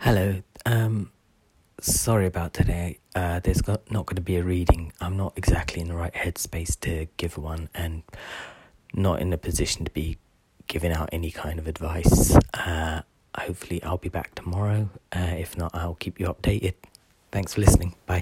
Hello. Um, sorry about today. Uh, there's got, not going to be a reading. I'm not exactly in the right headspace to give one, and not in a position to be giving out any kind of advice. Uh, hopefully, I'll be back tomorrow. Uh, if not, I'll keep you updated. Thanks for listening. Bye.